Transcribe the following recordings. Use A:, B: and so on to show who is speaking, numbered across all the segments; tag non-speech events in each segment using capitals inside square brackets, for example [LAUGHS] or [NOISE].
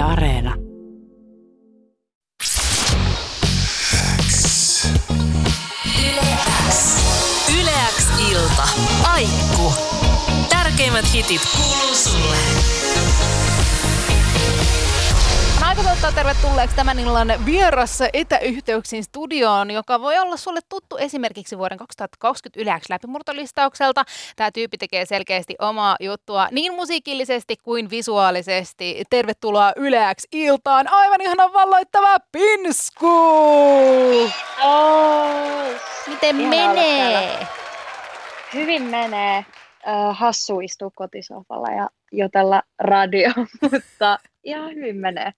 A: Yle Areena. Yleäks ilta. Aikku. Tärkeimmät hitit kuuluu sulle.
B: Toivottaa tervetulleeksi tämän illan vierassa etäyhteyksiin studioon, joka voi olla sulle tuttu esimerkiksi vuoden 2020 Yleäks läpimurtolistaukselta. Tämä tyyppi tekee selkeästi omaa juttua niin musiikillisesti kuin visuaalisesti. Tervetuloa Yleäks iltaan, aivan ihana valloittava Pinsku!
C: Oh,
B: Miten
C: olla
B: menee?
C: hyvin menee. Äh, hassu istua kotisohvalla ja jutella radio, [LAUGHS] mutta ihan hyvin menee.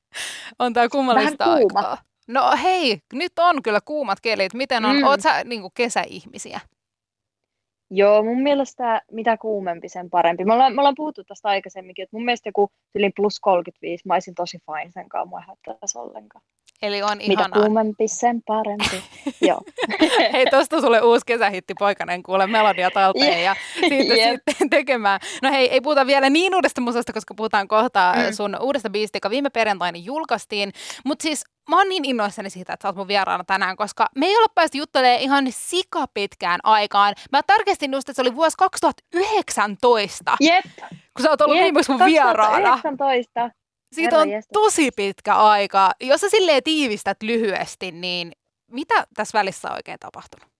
B: On tää kummallista
C: Vähän kuuma.
B: aikaa. No hei, nyt on kyllä kuumat kelit. Miten on? Mm. Oot sä niinku kesäihmisiä?
C: Joo, mun mielestä mitä kuumempi, sen parempi. Me ollaan, me ollaan puhuttu tästä aikaisemminkin, että mun mielestä joku yli plus 35, mä olisin tosi fine sen kanssa, mua ei haittaisi ollenkaan.
B: Eli on
C: Mitä
B: ihanaa.
C: kuumempi, sen parempi. [LAUGHS] Joo. [LAUGHS]
B: Hei, tosta sulle uusi kesähitti, poikainen, kuule melodia talteen ja [LAUGHS] siitä
C: Jep.
B: sitten tekemään. No hei, ei puhuta vielä niin uudesta musasta, koska puhutaan kohta. Mm. sun uudesta biisistä, joka viime perjantaina julkaistiin. Mutta siis mä oon niin innoissani siitä, että sä oot mun vieraana tänään, koska me ei olla päästy juttelemaan ihan sikapitkään aikaan. Mä tarkistin just, että se oli vuosi 2019,
C: Jep,
B: kun sä oot ollut
C: jep,
B: viimeksi mun vieraana.
C: 2019.
B: Siitä on tosi pitkä aika. Jos sä silleen tiivistät lyhyesti, niin mitä tässä välissä on oikein tapahtunut?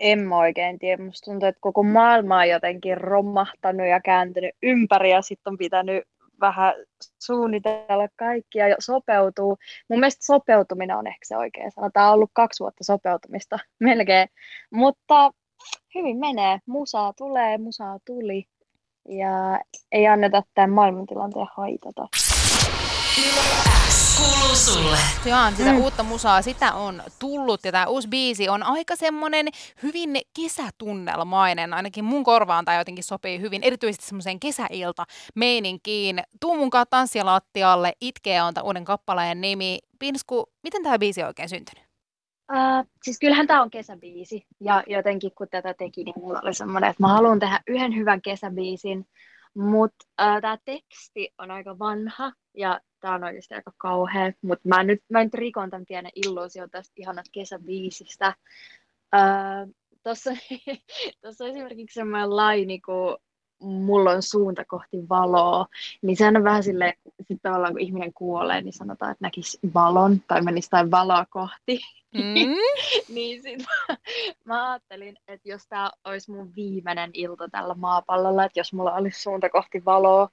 C: En mä oikein tiedä. Musta tuntuu, että koko maailma on jotenkin romahtanut ja kääntynyt ympäri ja sitten on pitänyt vähän suunnitella kaikkia ja sopeutuu. Mun mielestä sopeutuminen on ehkä se oikea sana. Tää on ollut kaksi vuotta sopeutumista [LAUGHS] melkein. Mutta hyvin menee. Musaa tulee, musaa tuli. Ja ei anneta tämän maailmantilanteen haitata.
A: Kuuluu sulle.
B: Tosiaan sitä mm. Uutta musaa, sitä on tullut ja tämä uusi biisi on aika semmoinen hyvin kesätunnelmainen, ainakin mun korvaan tai jotenkin sopii hyvin, erityisesti semmoiseen kesäilta meininkiin. Tuu munkaan tanssilattialle, Itkee on tämän uuden kappaleen nimi. Pinsku, miten tämä biisi on oikein syntynyt?
C: Uh, siis kyllähän tämä on kesäbiisi ja jotenkin kun tätä teki, niin mulla oli semmoinen, että mä haluan tehdä yhden hyvän kesäbiisin, mutta uh, tämä teksti on aika vanha ja tämä on oikeasti aika kauhea, mutta mä nyt, mä nyt rikon tämän pienen illuusion tästä ihanasta kesäbiisistä. Uh, Tuossa [LAUGHS] on esimerkiksi semmoinen laini, kun mulla on suunta kohti valoa, niin sehän on vähän silleen, sit tavallaan kun ihminen kuolee, niin sanotaan, että näkisi valon tai menisi tai valoa kohti.
B: Mm? [LAUGHS]
C: niin sit mä, mä ajattelin, että jos tämä olisi mun viimeinen ilta tällä maapallolla, että jos mulla olisi suunta kohti valoa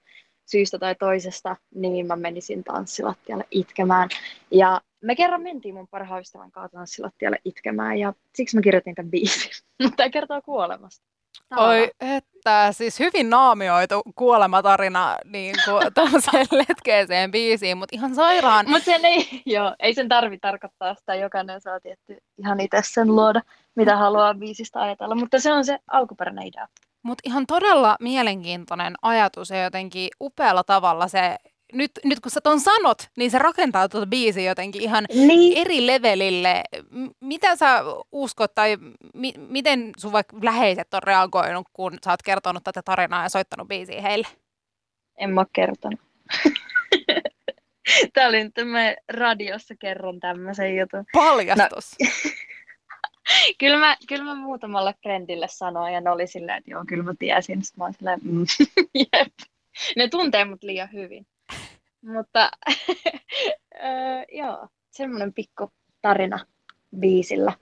C: syystä tai toisesta, niin mä menisin tanssilattialle itkemään. Ja me kerran mentiin mun parhaan ystävän kanssa tanssilattialle itkemään ja siksi mä kirjoitin tämän biisin. [LAUGHS] Mutta tämä kertoo kuolemasta.
B: Oi, että siis hyvin naamioitu kuolematarina niin [LAUGHS] tämmöiseen letkeeseen biisiin, mutta ihan sairaan.
C: Mutta sen ei, joo, ei sen tarvi tarkoittaa sitä, jokainen saa tietty ihan itse sen luoda, mitä haluaa biisistä ajatella, mutta se on se alkuperäinen idea.
B: Mutta ihan todella mielenkiintoinen ajatus ja jotenkin upealla tavalla se, nyt, nyt kun sä ton sanot, niin se rakentaa tuota biisiä jotenkin ihan
C: Niin.
B: eri levelille. M- mitä sä uskot tai mi- miten sun vaikka läheiset on reagoinut, kun sä oot kertonut tätä tarinaa ja soittanut biisiä heille?
C: En mä kertonut. [LAUGHS] Tää oli nyt mä radiossa kerron tämmöisen jutun.
B: Paljastus. [LAUGHS] [LAUGHS]
C: Kyllä mä, kyllä mä muutamalle friendille sanoin ja ne oli silleen, että joo, kyllä mä tiesin. Mä oon silleen, mm. [LAUGHS] Ne tuntee mut liian hyvin. Mutta [LAUGHS] öö, joo, semmoinen pikku tarina biisillä.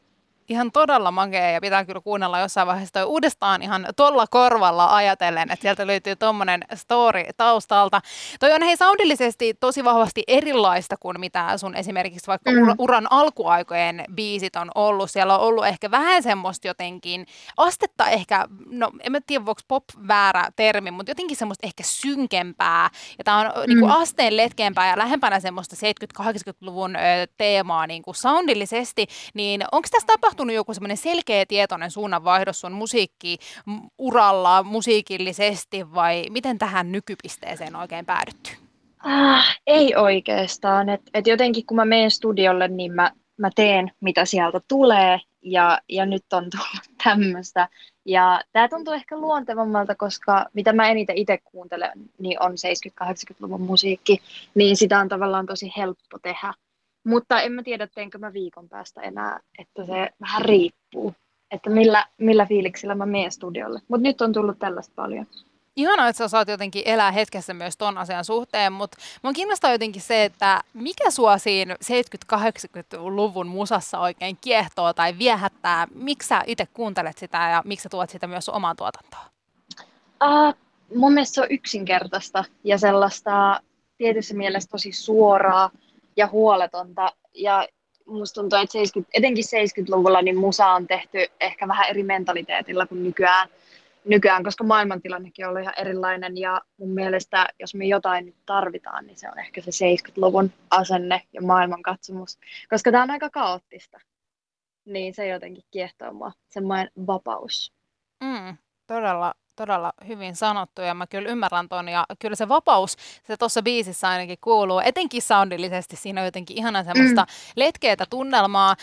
B: Ihan todella makea ja pitää kyllä kuunnella jossain vaiheessa toi uudestaan ihan tuolla korvalla ajatellen, että sieltä löytyy tommonen story taustalta. Toi on hei soundillisesti tosi vahvasti erilaista kuin mitä sun esimerkiksi vaikka
C: Mm.
B: ura- uran alkuaikojen biisit on ollut. Siellä on ollut ehkä vähän semmoista jotenkin astetta ehkä, no en mä tiedä voiko pop väärä termi, mutta jotenkin semmoista ehkä synkempää. Ja tää on mm. niin kuin asteen letkeämpää ja lähempänä semmoista 70-80-luvun ö, teemaa niin kuin soundillisesti. Niin onko tässä tapahtunut joku semmoinen selkeä tietoinen suunnanvaihdos sun musiikkiuralla musiikillisesti vai miten tähän nykypisteeseen oikein päädytty?
C: Ah, ei oikeastaan. Et, et jotenkin kun mä menen studiolle, niin mä, mä teen mitä sieltä tulee. ja, ja nyt on tullut [LAUGHS] tämmöistä. Ja tämä tuntuu ehkä luontevammalta, koska mitä mä eniten itse kuuntelen, niin on 70-80-luvun musiikki, niin sitä on tavallaan tosi helppo tehdä. Mutta en mä tiedä, teenkö mä viikon päästä enää, että se vähän riippuu, että millä, millä fiiliksillä mä menen studiolle. Mutta nyt on tullut tällaista paljon.
B: Ihanaa, että sä saat jotenkin elää hetkessä myös ton asian suhteen, mutta mun kiinnostaa jotenkin se, että mikä sua siinä 70-80-luvun musassa oikein kiehtoo tai viehättää? Miksi sä itse kuuntelet sitä ja miksi sä tuot sitä myös omaan tuotantoon?
C: Uh, mun mielestä se on yksinkertaista ja sellaista tietyssä mielessä tosi suoraa ja huoletonta. Ja musta tuntuu, että 70, etenkin 70-luvulla niin musa on tehty ehkä vähän eri mentaliteetilla kuin nykyään nykyään, koska maailmantilannekin on ollut ihan erilainen ja mun mielestä, jos me jotain nyt tarvitaan, niin se on ehkä se 70-luvun asenne ja maailmankatsomus, koska tämä on aika kaoottista. Niin se jotenkin kiehtoo mua, semmoinen vapaus.
B: Mm, todella todella hyvin sanottu ja mä kyllä ymmärrän ton ja kyllä se vapaus, se tuossa biisissä ainakin kuuluu, etenkin soundillisesti siinä on jotenkin ihana semmoista mm. letkeätä tunnelmaa.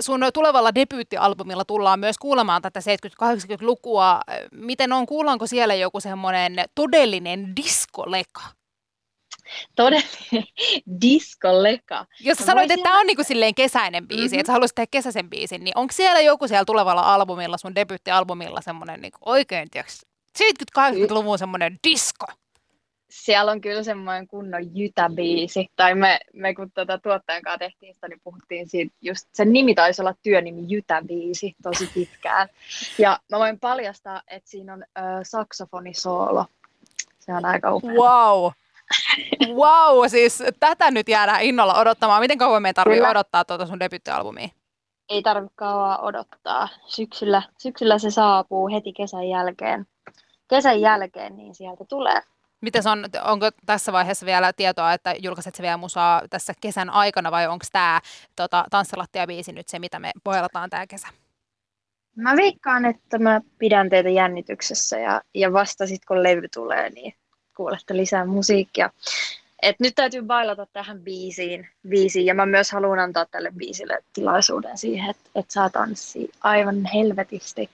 B: Sun tulevalla debyyttialbumilla tullaan myös kuulemaan tätä 70-80-lukua. Miten on, kuullaanko siellä joku semmoinen todellinen diskoleka?
C: Todellinen diskoleka.
B: Jos sä sanoit, että tämä on niinku silleen kesäinen biisi, mm-hmm. että sä haluaisit tehdä kesäisen biisin, niin onko siellä joku siellä tulevalla albumilla, sun debyyttialbumilla semmoinen niinku oikein, tiiäks, 70-80-luvun semmoinen disko?
C: Siellä on kyllä semmoinen kunnon jytäbiisi. Tai me, me kun tuota tuottajan kanssa tehtiin sitä, niin puhuttiin siitä, just sen nimi taisi olla työnimi Jytäbiisi tosi pitkään. Ja mä voin paljastaa, että siinä on ö, saksofonisoolo. Se on aika upea.
B: Wow! Wow, siis tätä nyt jäädään innolla odottamaan. Miten kauan meidän tarvitsee odottaa tuota sun debyttialbumia?
C: Ei tarvitse kauan odottaa. Syksyllä, syksyllä se saapuu heti kesän jälkeen. Kesän jälkeen niin sieltä tulee.
B: Miten on, onko tässä vaiheessa vielä tietoa, että julkaiset se vielä musaa tässä kesän aikana vai onko tämä tota, Tanssilattia-biisi nyt se, mitä me poilataan tämä kesä?
C: Mä veikkaan, että mä pidän teitä jännityksessä ja, ja vasta sitten kun levy tulee, niin kuulette lisää musiikkia. Et nyt täytyy bailata tähän biisiin, biisiin, ja mä myös haluan antaa tälle biisille tilaisuuden siihen, että et saa tanssia aivan helvetisti.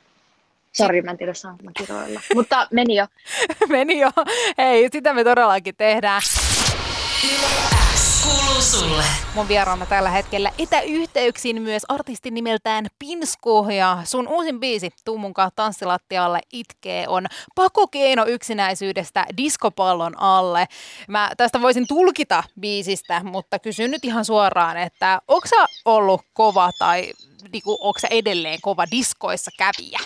C: Sori, mä en tiedä saanko mä kiroilla. Mutta meni jo. [LAUGHS]
B: meni jo. Hei, sitä me todellakin tehdään. Kuuluu sulle. Mun vieraana tällä hetkellä etäyhteyksin myös artisti nimeltään Pinsku ja sun uusin biisi Tuu mukaan tanssilattialle itkee on pakokeino yksinäisyydestä diskopallon alle. Mä tästä voisin tulkita biisistä, mutta kysyn nyt ihan suoraan, että onko sä ollut kova tai niinku, onko sä edelleen kova diskoissa kävijä?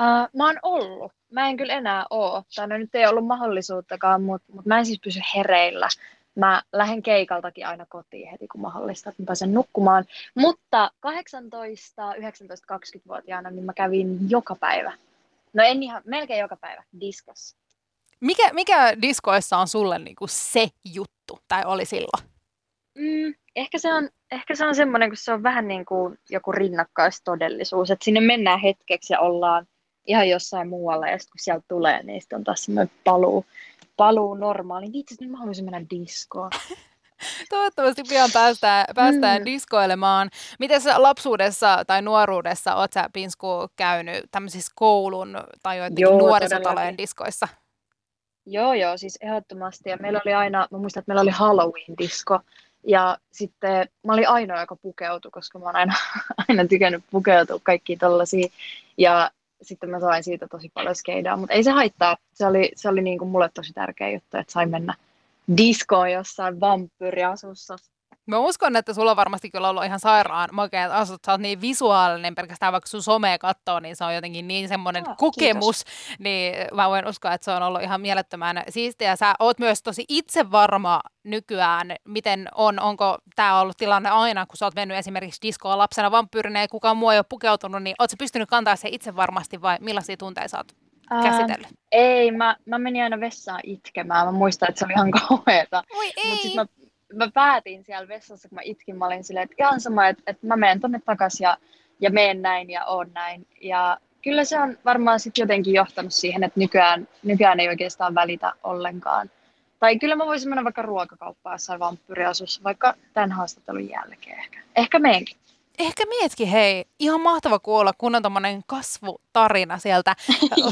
C: Uh, mä oon ollut. Mä en kyllä enää oo. Tai no nyt ei ollut mahdollisuuttakaan, mutta mut mä en siis pysy hereillä mä lähden keikaltakin aina kotiin heti, kun mahdollista, että mä pääsen nukkumaan. Mutta 18, 19, 20-vuotiaana niin mä kävin joka päivä. No en ihan, melkein joka päivä diskossa.
B: Mikä, mikä diskoissa on sulle niinku se juttu, tai oli silloin?
C: Mm, ehkä se on, ehkä se on semmoinen, kun se on vähän niin kuin joku rinnakkaistodellisuus, että sinne mennään hetkeksi ja ollaan ihan jossain muualla, ja sitten kun sieltä tulee, niin sitten on taas semmoinen paluu paluu normaaliin. Vitsi, nyt mä haluaisin mennä diskoon. [LAUGHS]
B: Toivottavasti pian päästään, päästään mm. diskoilemaan. Miten sä lapsuudessa tai nuoruudessa oot sä Pinsku käynyt tämmöisissä koulun tai joidenkin nuorisotalojen diskoissa?
C: Joo, joo, siis ehdottomasti. Ja meillä oli aina, mä muistan, että meillä oli Halloween-disko. Ja sitten mä olin ainoa, joka pukeutui, koska mä oon aina, [LAUGHS] aina tykännyt pukeutua kaikkiin tollaisiin. Ja sitten mä sain siitä tosi paljon skeidaa, mutta ei se haittaa. Se oli, se oli niin kuin mulle tosi tärkeä juttu, että sain mennä diskoon jossain vampyyriasussa.
B: Mä uskon, että sulla on varmasti kyllä ollut ihan sairaan makea asut. Sä oot niin visuaalinen, pelkästään vaikka sun somea katsoo, niin se on jotenkin niin semmoinen oh, kokemus. Kiitos. Niin mä voin uskoa, että se on ollut ihan mielettömän siistiä. Sä oot myös tosi itsevarma nykyään. Miten on, onko tämä ollut tilanne aina, kun sä oot mennyt esimerkiksi diskoa lapsena vampyyrinä ja kukaan muu ei ole pukeutunut, niin oot sä pystynyt kantaa se itsevarmasti vai millaisia tunteita sä oot käsitellyt? Ää,
C: ei, mä, mä menin aina vessaan itkemään. Mä muistan, että se oli ihan kauheeta.
B: Oi ei. Mut sit mä
C: mä päätin siellä vessassa, kun mä itkin, mä olin silleen, että ihan sama, että, että mä menen tonne takaisin ja, ja meen näin ja oon näin. Ja kyllä se on varmaan sitten jotenkin johtanut siihen, että nykyään, nykyään ei oikeastaan välitä ollenkaan. Tai kyllä mä voisin mennä vaikka ruokakauppaan jossain vampyriasussa, vaikka tämän haastattelun jälkeen ehkä. Ehkä meenkin.
B: Ehkä mietkin, hei, ihan mahtava kuulla, kun on tommonen kasvutarina sieltä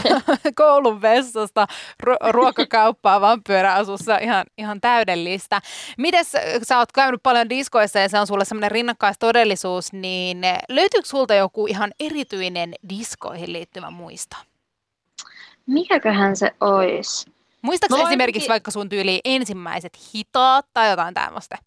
B: [LAUGHS] koulun vessasta ru- ruokakauppaa vampyöräasussa, ihan, ihan täydellistä. Mites sä oot käynyt paljon diskoissa ja se on sulle semmoinen rinnakkaistodellisuus, niin löytyykö sulta joku ihan erityinen diskoihin liittyvä muisto?
C: Mikäköhän se olisi?
B: Muistatko
C: No
B: esimerkiksi vaikka sun tyyli ensimmäiset hitaat tai jotain tämmöistä?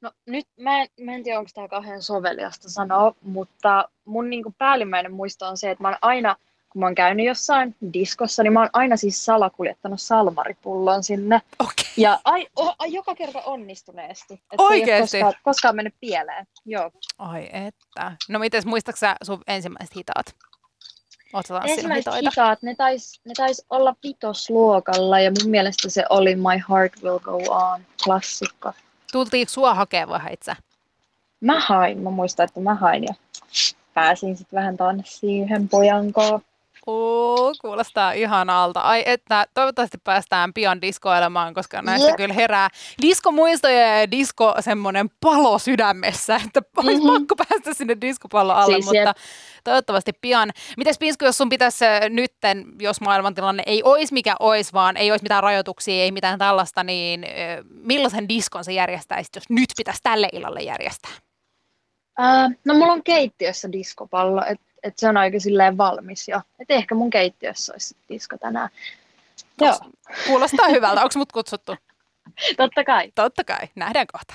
C: No nyt mä en, mä en tiedä, onko tämä kauhean soveliasta sanoa, mutta mun niinku päällimmäinen muisto on se, että mä oon aina, kun mä oon käynyt jossain diskossa, niin mä oon aina siis salakuljettanut salmaripullon sinne.
B: Okei.
C: Ja ai, o, ai, joka kerta onnistuneesti. Että
B: Oikeesti?
C: Ei koskaan, koskaan mennyt pieleen. Joo.
B: Ai että. No mites muistatko sä sun ensimmäiset hitaat? Tanssinut
C: Ensimmäiset
B: hitoita?
C: hitaat, ne tais, ne tais olla vitosluokalla ja mun mielestä se oli My Heart Will Go On klassikko.
B: Tultiinko sua hakea vai hait?
C: Mä hain, mä muistan, että mä hain ja pääsin sitten vähän tanssiin yhden pojan.
B: Oo, kuulostaa ihanalta. Ai että, toivottavasti päästään pian diskoilemaan, koska näistä
C: Jep.
B: kyllä herää diskomuistoja ja disko semmoinen palo sydämessä, että [LAUGHS] olisi
C: Mhm.
B: pakko päästä sinne diskopallon alle,
C: Siis
B: mutta
C: jep.
B: toivottavasti pian. Mites Pinsku, jos sun pitäisi äh, nytten, jos maailmantilanne ei olisi mikä olisi, vaan ei olisi mitään rajoituksia, ei mitään tällaista, niin äh, millaisen diskon sä järjestäisit, jos nyt pitäisi tälle illalle järjestää?
C: Ää, no mulla on keittiössä diskopallo, että et se on aika silleen valmis jo. Et ehkä mun keittiössä olisi disko tänään. Joo,
B: Kuulostaa hyvältä. Onko mut kutsuttu? [LAUGHS]
C: totta kai.
B: Totta kai. Nähdään kohta.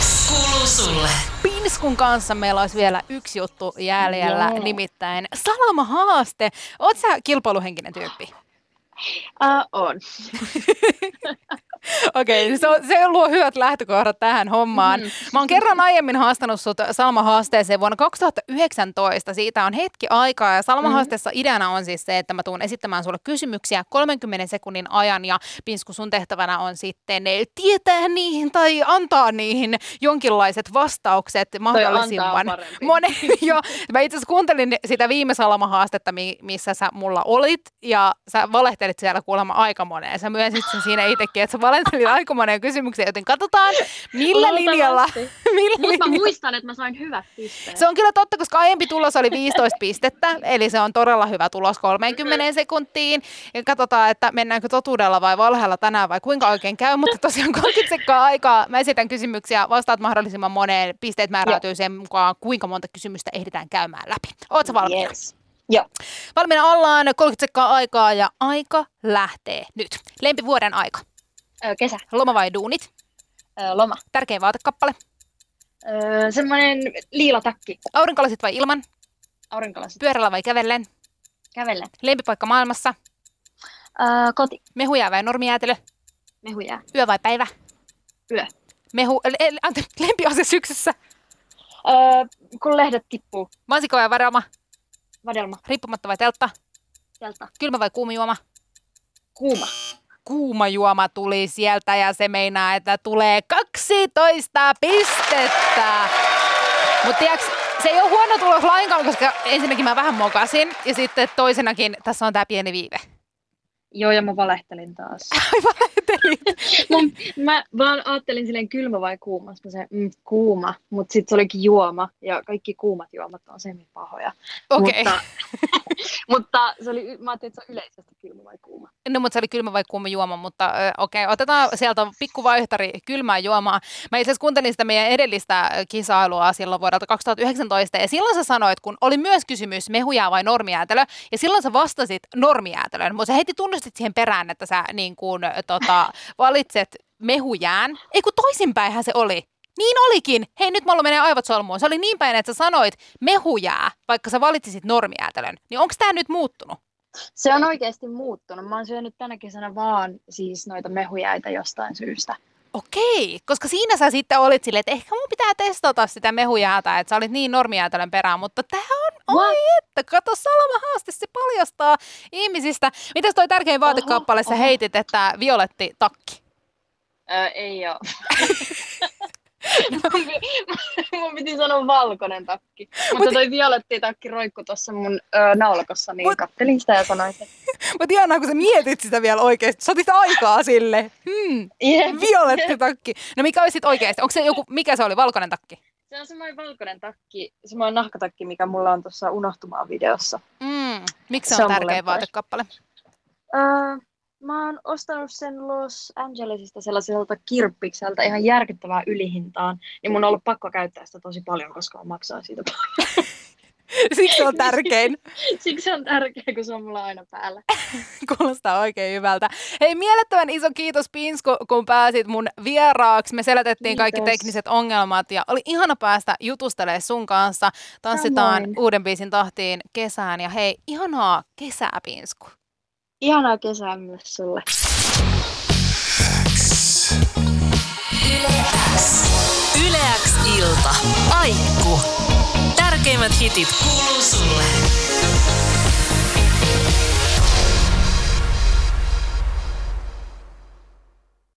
A: X kuuluu sulle.
B: Pinskun kanssa meillä olisi vielä yksi juttu jäljellä,
C: Joo.
B: nimittäin Salama-haaste. Oot sä kilpailuhenkinen tyyppi?
C: Ää, on. [LAUGHS]
B: Okei, okay, se, se luo hyvät lähtökohdat tähän hommaan.
C: Mm.
B: Mä oon kerran aiemmin haastanut sut Salma-haasteeseen vuonna 2019. Siitä on hetki aikaa ja Salma-haasteessa ideana on siis se, että mä tuun esittämään sulle kysymyksiä 30 sekunnin ajan ja Pinsku sun tehtävänä on sitten tietää niihin tai antaa niihin jonkinlaiset vastaukset mahdollisimman monen. [LAUGHS] jo. Mä itse asiassa kuuntelin sitä viime Salama-haastetta, mi- missä sä mulla olit ja sä valehtelit siellä kuulemma aika moneen. Sä myönsit sen siinä itsekin, että sä valehtelit aika moneen kysymykseen, joten katsotaan millä linjalla. [LAUGHS] Millä
C: Mutta mä
B: linjalla.
C: muistan, että mä sain hyvät pisteet.
B: Se on kyllä totta, koska aiempi tulos oli 15 pistettä, eli se on todella hyvä tulos 30 sekuntiin. Ja katsotaan, että mennäänkö totuudella vai valheella tänään vai kuinka oikein käy, mutta tosiaan [LAUGHS] 30 sekkaa aikaa. Mä esitän kysymyksiä, vastaat mahdollisimman moneen. Pisteet määräytyy sen mukaan, kuinka monta kysymystä ehditään käymään läpi. Ootko valmiina?
C: Yes. Joo.
B: Valmiina ollaan, 30 sekkaa aikaa ja aika lähtee nyt. Lempivuoden aika.
C: Ö, kesä.
B: Loma vai duunit?
C: Ö, loma.
B: Tärkein vaatekappale.
C: Ö, semmoinen liila takki.
B: Aurinkolasit vai ilman?
C: Aurinkolasit.
B: Pyörällä vai kävellen?
C: Kävellen.
B: Lempipaikka maailmassa?
C: Ö, koti.
B: Mehujää vai normijäätelö?
C: Mehu jää.
B: Yö vai päivä?
C: Yö.
B: Mehu, le, le, ante, lempiase syksyssä?
C: Ö, kun lehdet tippuu.
B: Mansikko vai vadelma?
C: Vadelma.
B: Riippumatta vai teltta?
C: Teltta.
B: Kylmä vai kuuma juoma?
C: Kuuma.
B: Kuuma juoma tuli sieltä ja se meinaa, että tulee 12 pistettä. Mutta tiedätkö, se ei ole huono tulos lainkaan, koska ensinnäkin mä vähän mokasin ja sitten toisenakin tässä on tämä pieni viive.
C: Joo, ja mä valehtelin taas. [LAUGHS]
B: Ai valehtelit. [LAUGHS]
C: Mun, mä vaan ajattelin silleen kylmä vai kuuma. Mä se, mm, kuuma, mutta sitten se olikin juoma. Ja kaikki kuumat juomat on semmin pahoja.
B: Okei.
C: Mutta, [LAUGHS] [LAUGHS] mutta se oli, mä ajattelin, että se on yleisesti kylmä vai kuuma.
B: No, mutta se oli kylmä vai kuuma juoma, mutta okei, otetaan sieltä pikku vaihtari kylmää juomaa. Mä itse asiassa kuuntelin sitä meidän edellistä kisailua silloin vuodelta 2019, ja silloin sä sanoit, kun oli myös kysymys mehujää vai normijäätelö, ja silloin sä vastasit normijäätelön, mutta sä heti tunnustit siihen perään, että sä niin kuin, tota, valitset mehujään. Ei kun toisinpäinhän se oli. Niin olikin. Hei, nyt mulla menee aivot solmuun. Se oli niin päin, että sä sanoit mehujää, vaikka sä valitsisit normijäätelön. Niin onko tämä nyt muuttunut?
C: Se on oikeasti muuttunut. Mä oon syönyt tänä kesänä vaan siis noita mehujäitä jostain syystä.
B: Okei, koska siinä sä sitten olit silleen, että ehkä mun pitää testata sitä mehujäätä, että sä olit niin normijäätelön perään, mutta tää on, oi että, kato Salama haaste, se paljastaa ihmisistä. Mitäs toi tärkein vaatekappale sä heitit, että violetti takki?
C: Öö, ei oo. [LAUGHS] mun, pi- [LAUGHS] mun piti sanoa valkoinen takki. Mutta toi violetti takki roikku tuossa mun öö, naulakossa, niin
B: Mut-
C: kattelin sitä ja sanoin, että
B: Mä tiedän, kun sä mietit sitä vielä oikeesti, sä otit aikaa sille. Hmm,
C: jep,
B: violetti takki. No mikä olisi sit oikeesti? Onko se joku, mikä se oli, valkoinen takki?
C: Se on semmoinen valkoinen takki, semmoinen nahkatakki, mikä mulla on tuossa unohtumaan videossa.
B: Mm. Miksi se
C: Se
B: on,
C: on
B: tärkeä vaatekappale?
C: Öö, mä oon ostanut sen Los Angelesista sellaiselta kirppikseltä ihan järkyttävää ylihintaan, niin mun on ollut pakko käyttää sitä tosi paljon, koska mä maksan siitä paljon.
B: Siksi on tärkein. [LAUGHS]
C: Siksi se on tärkeä, kun se on mulla aina päällä. [LAUGHS]
B: Kuulostaa oikein hyvältä. Hei, mielettömän iso kiitos Pinsku, kun pääsit mun vieraaksi. Me selätettiin kaikki
C: Kiitos.
B: tekniset ongelmat ja oli ihana päästä jutustelemaan sun kanssa. Tanssitaan
C: Samoin.
B: uuden biisin tahtiin kesään ja hei, ihanaa kesää Pinsku.
C: Ihanaa kesää myös sulle.
A: Yleäks ilta. Aikku. Tärkeimmät hitit kuuluu sulle.